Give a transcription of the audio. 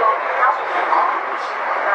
有，然后是100。